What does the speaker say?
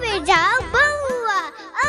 beija boa, a